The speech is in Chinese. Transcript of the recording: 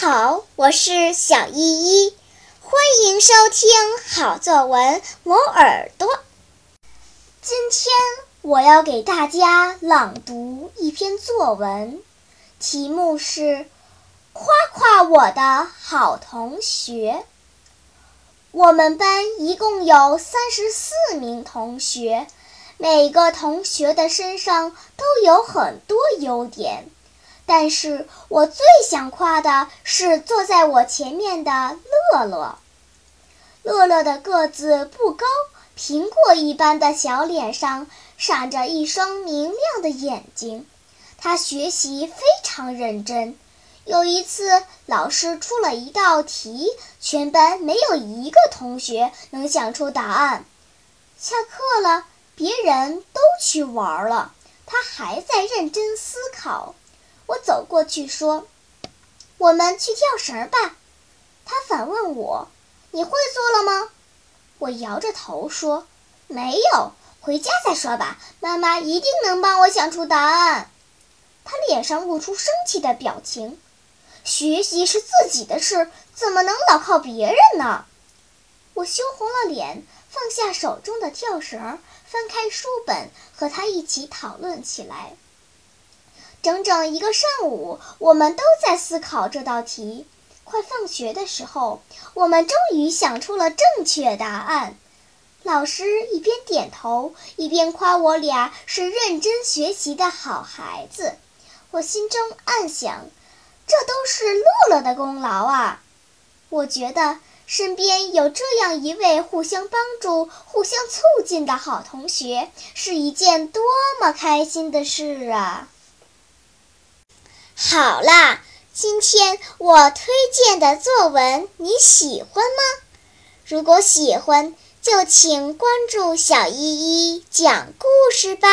好，我是小依依，欢迎收听好作文磨耳朵。今天我要给大家朗读一篇作文，题目是《夸夸我的好同学》。我们班一共有三十四名同学，每个同学的身上都有很多优点。但是我最想夸的是坐在我前面的乐乐。乐乐的个子不高，苹果一般的小脸上闪着一双明亮的眼睛。他学习非常认真。有一次，老师出了一道题，全班没有一个同学能想出答案。下课了，别人都去玩了，他还在认真思考。我走过去说：“我们去跳绳吧。”他反问我：“你会做了吗？”我摇着头说：“没有，回家再说吧。妈妈一定能帮我想出答案。”他脸上露出生气的表情。学习是自己的事，怎么能老靠别人呢？我羞红了脸，放下手中的跳绳，翻开书本，和他一起讨论起来。整整一个上午，我们都在思考这道题。快放学的时候，我们终于想出了正确答案。老师一边点头，一边夸我俩是认真学习的好孩子。我心中暗想：这都是乐乐的功劳啊！我觉得身边有这样一位互相帮助、互相促进的好同学，是一件多么开心的事啊！好啦，今天我推荐的作文你喜欢吗？如果喜欢，就请关注小依依讲故事吧。